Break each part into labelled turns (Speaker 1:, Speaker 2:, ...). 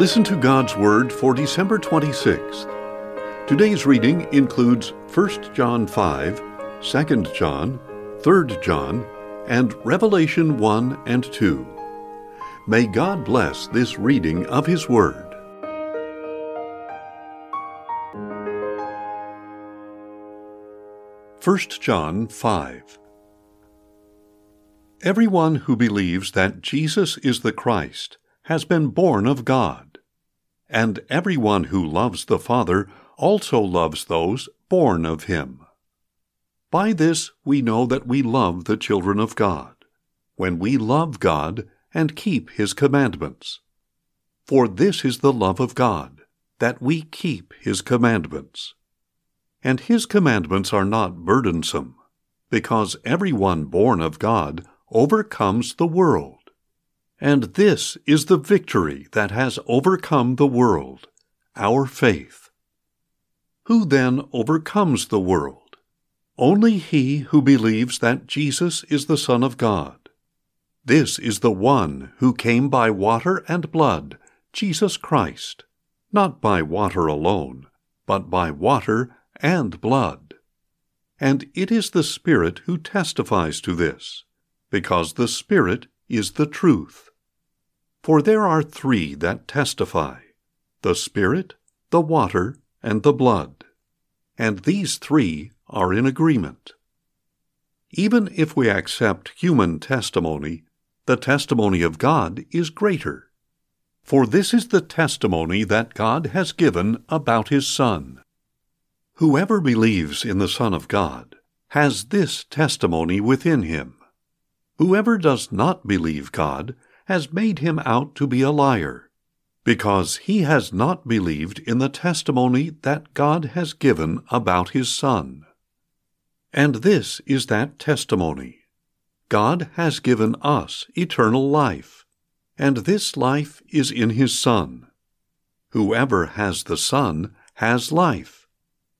Speaker 1: Listen to God's Word for December 26th. Today's reading includes 1 John 5, 2 John, 3 John, and Revelation 1 and 2. May God bless this reading of His Word. First John 5 Everyone who believes that Jesus is the Christ has been born of God. And everyone who loves the Father also loves those born of him. By this we know that we love the children of God, when we love God and keep his commandments. For this is the love of God, that we keep his commandments. And his commandments are not burdensome, because everyone born of God overcomes the world. And this is the victory that has overcome the world, our faith. Who then overcomes the world? Only he who believes that Jesus is the Son of God. This is the one who came by water and blood, Jesus Christ, not by water alone, but by water and blood. And it is the Spirit who testifies to this, because the Spirit is the truth. For there are three that testify the Spirit, the water, and the blood. And these three are in agreement. Even if we accept human testimony, the testimony of God is greater. For this is the testimony that God has given about His Son. Whoever believes in the Son of God has this testimony within him. Whoever does not believe God has made him out to be a liar, because he has not believed in the testimony that God has given about his Son. And this is that testimony God has given us eternal life, and this life is in his Son. Whoever has the Son has life.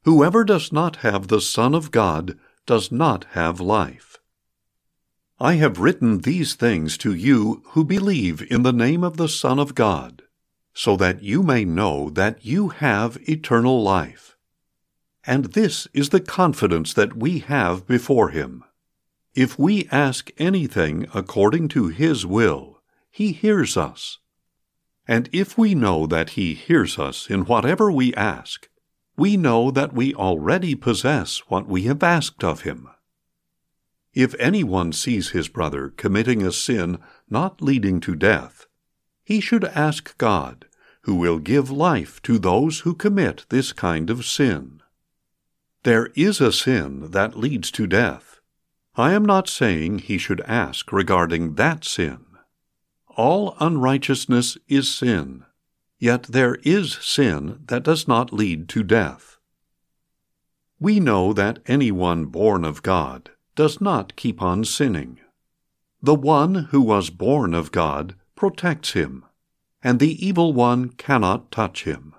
Speaker 1: Whoever does not have the Son of God does not have life. I have written these things to you who believe in the name of the Son of God, so that you may know that you have eternal life. And this is the confidence that we have before Him. If we ask anything according to His will, He hears us. And if we know that He hears us in whatever we ask, we know that we already possess what we have asked of Him. If anyone sees his brother committing a sin not leading to death, he should ask God, who will give life to those who commit this kind of sin. There is a sin that leads to death. I am not saying he should ask regarding that sin. All unrighteousness is sin, yet there is sin that does not lead to death. We know that anyone born of God does not keep on sinning. The one who was born of God protects him, and the evil one cannot touch him.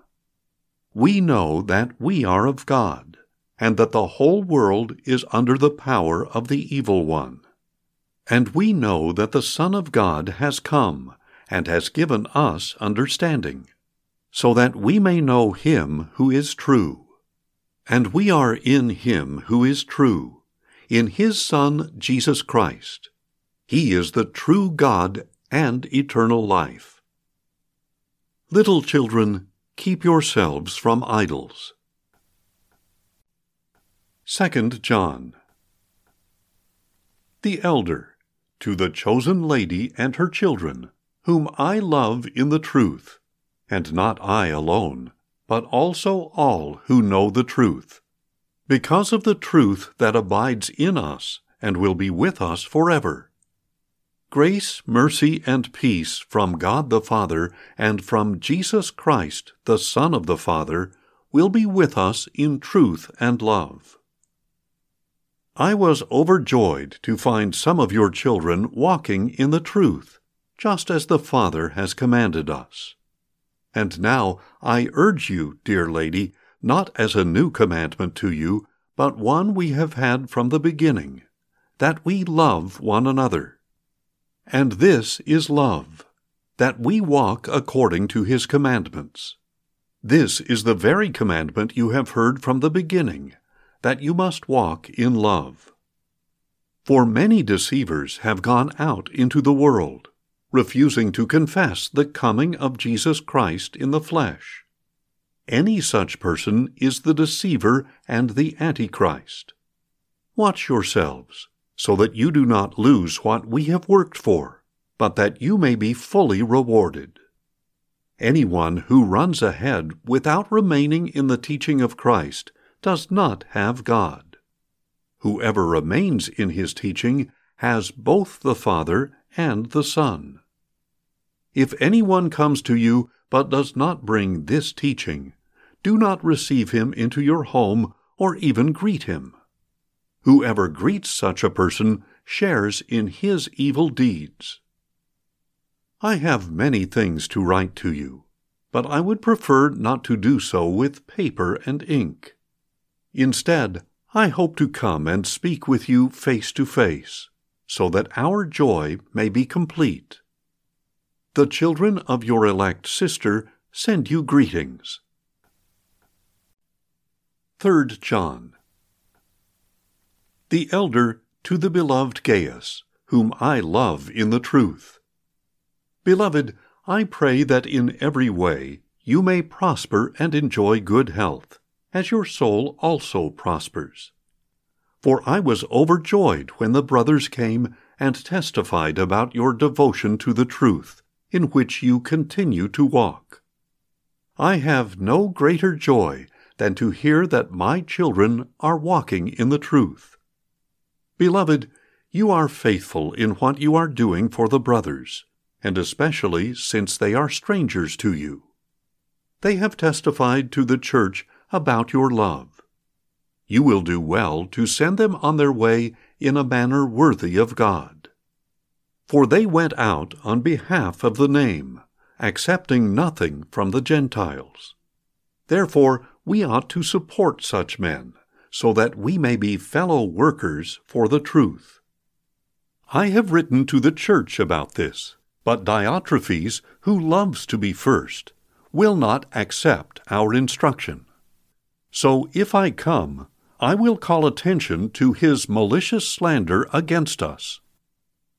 Speaker 1: We know that we are of God, and that the whole world is under the power of the evil one. And we know that the Son of God has come, and has given us understanding, so that we may know him who is true. And we are in him who is true in his Son, Jesus Christ. He is the true God and eternal life. Little children, keep yourselves from idols. 2 John The elder, to the chosen lady and her children, whom I love in the truth, and not I alone, but also all who know the truth because of the truth that abides in us and will be with us forever. Grace, mercy, and peace from God the Father and from Jesus Christ, the Son of the Father, will be with us in truth and love. I was overjoyed to find some of your children walking in the truth, just as the Father has commanded us. And now I urge you, dear lady, not as a new commandment to you, but one we have had from the beginning, that we love one another. And this is love, that we walk according to his commandments. This is the very commandment you have heard from the beginning, that you must walk in love. For many deceivers have gone out into the world, refusing to confess the coming of Jesus Christ in the flesh. Any such person is the deceiver and the Antichrist. Watch yourselves, so that you do not lose what we have worked for, but that you may be fully rewarded. Anyone who runs ahead without remaining in the teaching of Christ does not have God. Whoever remains in his teaching has both the Father and the Son. If anyone comes to you but does not bring this teaching, do not receive him into your home or even greet him. Whoever greets such a person shares in his evil deeds. I have many things to write to you, but I would prefer not to do so with paper and ink. Instead, I hope to come and speak with you face to face, so that our joy may be complete. The children of your elect sister send you greetings. 3 John The elder to the beloved Gaius, whom I love in the truth. Beloved, I pray that in every way you may prosper and enjoy good health, as your soul also prospers. For I was overjoyed when the brothers came and testified about your devotion to the truth, in which you continue to walk. I have no greater joy than to hear that my children are walking in the truth. Beloved, you are faithful in what you are doing for the brothers, and especially since they are strangers to you. They have testified to the church about your love. You will do well to send them on their way in a manner worthy of God. For they went out on behalf of the name, accepting nothing from the Gentiles. Therefore, we ought to support such men, so that we may be fellow workers for the truth. I have written to the church about this, but Diotrephes, who loves to be first, will not accept our instruction. So if I come, I will call attention to his malicious slander against us.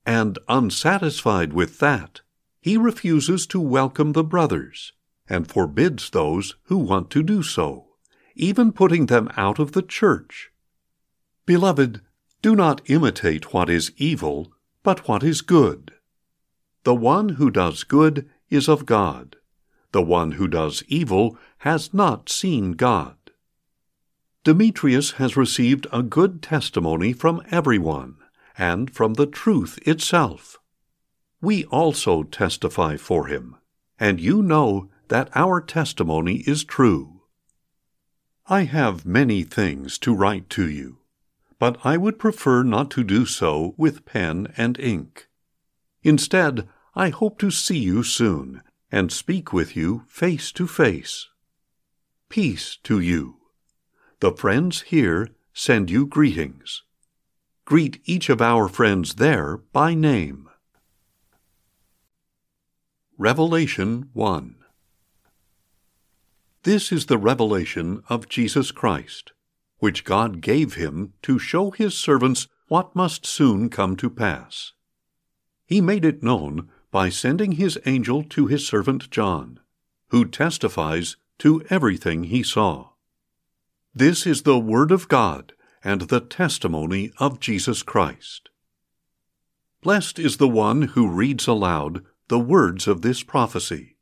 Speaker 1: And unsatisfied with that, he refuses to welcome the brothers and forbids those who want to do so, even putting them out of the church. Beloved, do not imitate what is evil, but what is good. The one who does good is of God. The one who does evil has not seen God. Demetrius has received a good testimony from everyone, and from the truth itself. We also testify for him, and you know that our testimony is true. I have many things to write to you, but I would prefer not to do so with pen and ink. Instead, I hope to see you soon and speak with you face to face. Peace to you. The friends here send you greetings. Greet each of our friends there by name. Revelation 1 this is the revelation of Jesus Christ, which God gave him to show his servants what must soon come to pass. He made it known by sending his angel to his servant John, who testifies to everything he saw. This is the Word of God and the testimony of Jesus Christ. Blessed is the one who reads aloud the words of this prophecy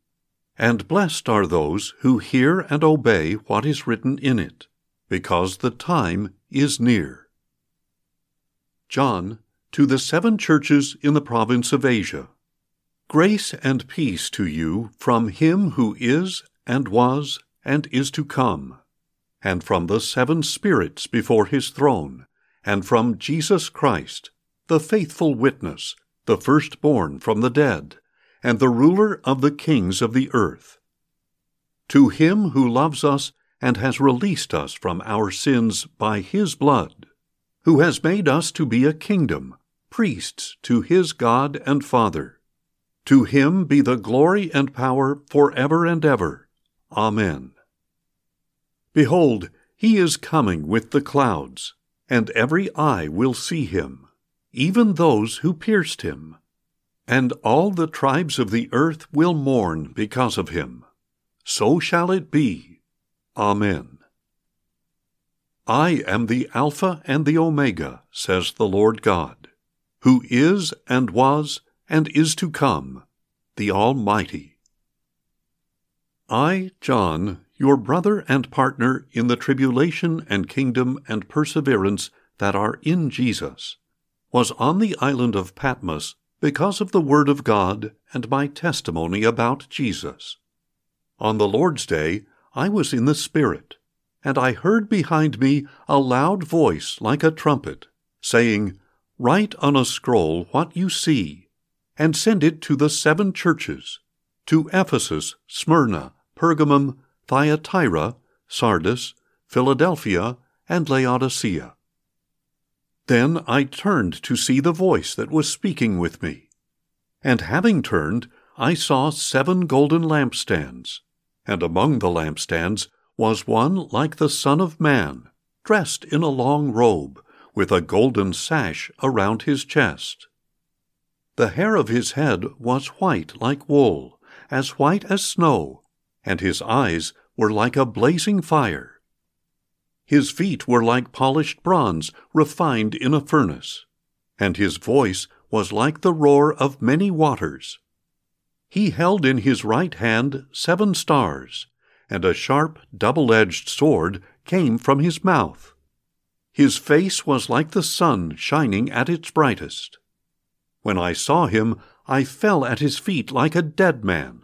Speaker 1: and blessed are those who hear and obey what is written in it, because the time is near. John, to the seven churches in the province of Asia. Grace and peace to you from him who is, and was, and is to come, and from the seven spirits before his throne, and from Jesus Christ, the faithful witness, the firstborn from the dead and the ruler of the kings of the earth. To him who loves us and has released us from our sins by his blood, who has made us to be a kingdom, priests to his God and Father. To him be the glory and power for ever and ever. Amen. Behold, he is coming with the clouds, and every eye will see him, even those who pierced him. And all the tribes of the earth will mourn because of him. So shall it be. Amen. I am the Alpha and the Omega, says the Lord God, who is and was and is to come, the Almighty. I, John, your brother and partner in the tribulation and kingdom and perseverance that are in Jesus, was on the island of Patmos because of the Word of God and my testimony about Jesus. On the Lord's day, I was in the Spirit, and I heard behind me a loud voice like a trumpet, saying, Write on a scroll what you see, and send it to the seven churches to Ephesus, Smyrna, Pergamum, Thyatira, Sardis, Philadelphia, and Laodicea. Then I turned to see the voice that was speaking with me. And having turned, I saw seven golden lampstands, and among the lampstands was one like the Son of Man, dressed in a long robe, with a golden sash around his chest. The hair of his head was white like wool, as white as snow, and his eyes were like a blazing fire. His feet were like polished bronze refined in a furnace, and his voice was like the roar of many waters. He held in his right hand seven stars, and a sharp, double edged sword came from his mouth. His face was like the sun shining at its brightest. When I saw him, I fell at his feet like a dead man.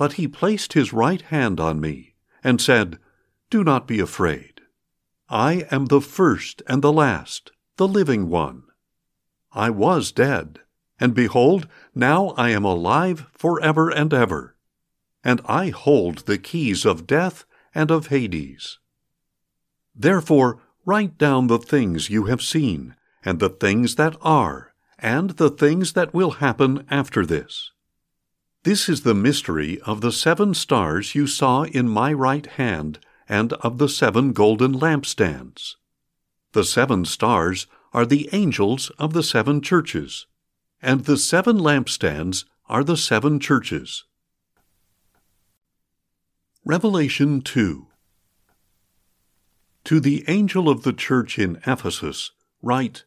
Speaker 1: But he placed his right hand on me, and said, Do not be afraid. I am the first and the last, the living one. I was dead, and behold, now I am alive forever and ever, and I hold the keys of death and of Hades. Therefore, write down the things you have seen, and the things that are, and the things that will happen after this. This is the mystery of the seven stars you saw in my right hand and of the seven golden lampstands. The seven stars are the angels of the seven churches, and the seven lampstands are the seven churches. Revelation 2 To the angel of the church in Ephesus, write,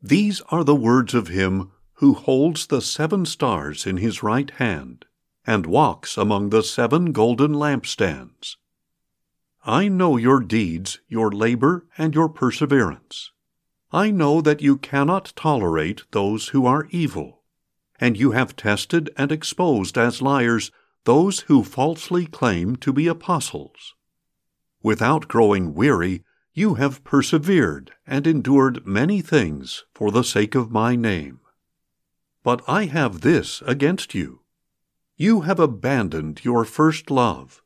Speaker 1: These are the words of him who holds the seven stars in his right hand, and walks among the seven golden lampstands. I know your deeds, your labor, and your perseverance. I know that you cannot tolerate those who are evil, and you have tested and exposed as liars those who falsely claim to be apostles. Without growing weary, you have persevered and endured many things for the sake of my name. But I have this against you. You have abandoned your first love.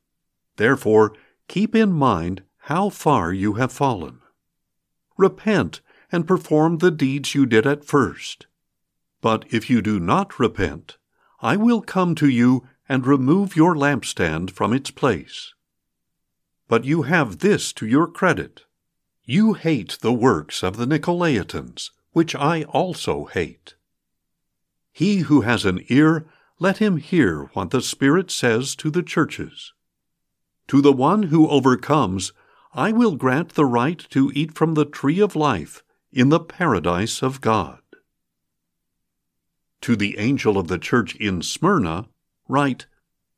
Speaker 1: Therefore, keep in mind how far you have fallen. Repent and perform the deeds you did at first. But if you do not repent, I will come to you and remove your lampstand from its place. But you have this to your credit. You hate the works of the Nicolaitans, which I also hate. He who has an ear, let him hear what the Spirit says to the churches. To the one who overcomes, I will grant the right to eat from the tree of life in the paradise of God. To the angel of the church in Smyrna, write,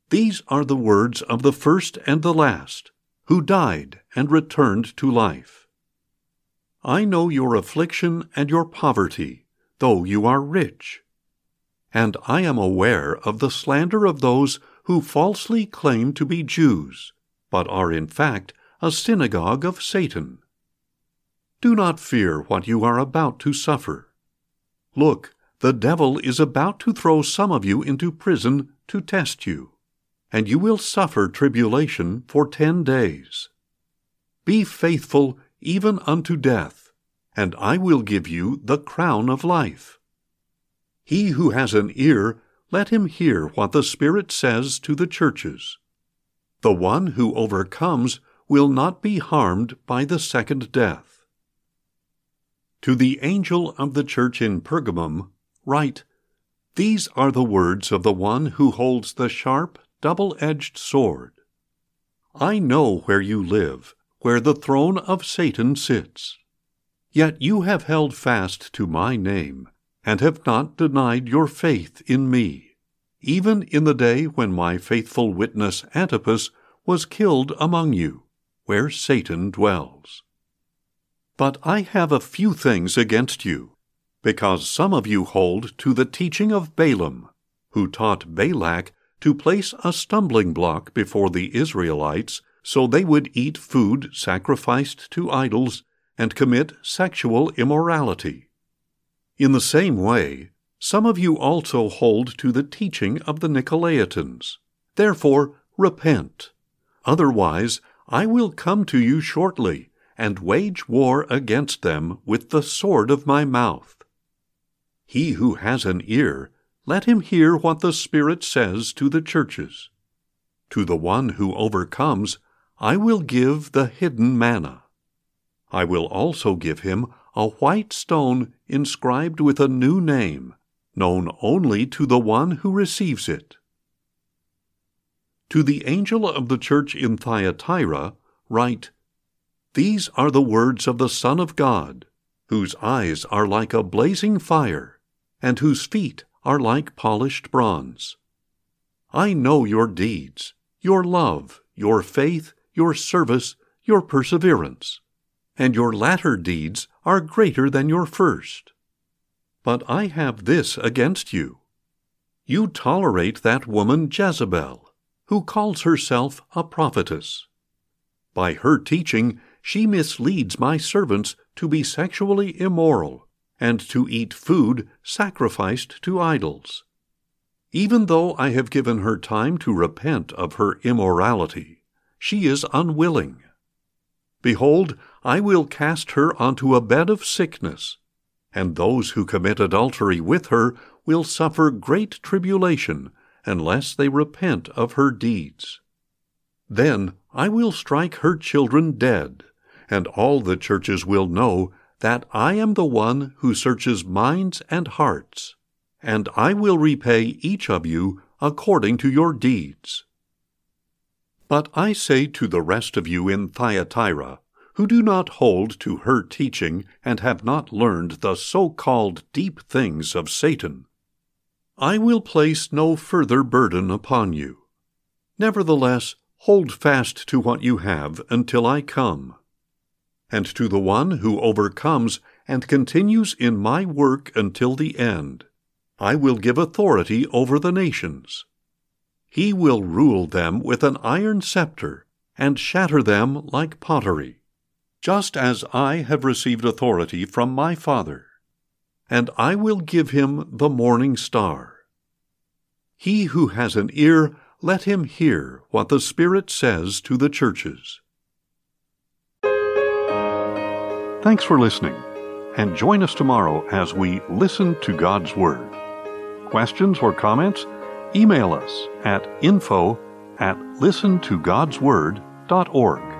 Speaker 1: These are the words of the first and the last, who died and returned to life. I know your affliction and your poverty, though you are rich. And I am aware of the slander of those who falsely claim to be Jews but are in fact a synagogue of Satan. Do not fear what you are about to suffer. Look, the devil is about to throw some of you into prison to test you, and you will suffer tribulation for ten days. Be faithful even unto death, and I will give you the crown of life. He who has an ear, let him hear what the Spirit says to the churches. The one who overcomes will not be harmed by the second death. To the angel of the church in Pergamum, write These are the words of the one who holds the sharp, double edged sword. I know where you live, where the throne of Satan sits. Yet you have held fast to my name, and have not denied your faith in me, even in the day when my faithful witness Antipas was killed among you, where Satan dwells. But I have a few things against you, because some of you hold to the teaching of Balaam, who taught Balak to place a stumbling block before the Israelites so they would eat food sacrificed to idols and commit sexual immorality. In the same way, some of you also hold to the teaching of the Nicolaitans. Therefore, repent. Otherwise, I will come to you shortly and wage war against them with the sword of my mouth. He who has an ear, let him hear what the Spirit says to the churches. To the one who overcomes, I will give the hidden manna. I will also give him a white stone inscribed with a new name, known only to the one who receives it. To the angel of the church in Thyatira, write These are the words of the Son of God, whose eyes are like a blazing fire, and whose feet are like polished bronze. I know your deeds, your love, your faith, your service, your perseverance and your latter deeds are greater than your first. But I have this against you. You tolerate that woman Jezebel, who calls herself a prophetess. By her teaching, she misleads my servants to be sexually immoral and to eat food sacrificed to idols. Even though I have given her time to repent of her immorality, she is unwilling. Behold, I will cast her onto a bed of sickness, and those who commit adultery with her will suffer great tribulation unless they repent of her deeds. Then I will strike her children dead, and all the churches will know that I am the one who searches minds and hearts, and I will repay each of you according to your deeds. But I say to the rest of you in Thyatira, who do not hold to her teaching and have not learned the so called deep things of Satan. I will place no further burden upon you. Nevertheless, hold fast to what you have until I come. And to the one who overcomes and continues in my work until the end, I will give authority over the nations. He will rule them with an iron scepter and shatter them like pottery just as I have received authority from my Father. And I will give him the morning star. He who has an ear, let him hear what the Spirit says to the churches. Thanks for listening, and join us tomorrow as we listen to God's Word. Questions or comments? Email us at info at listentogodsword.org.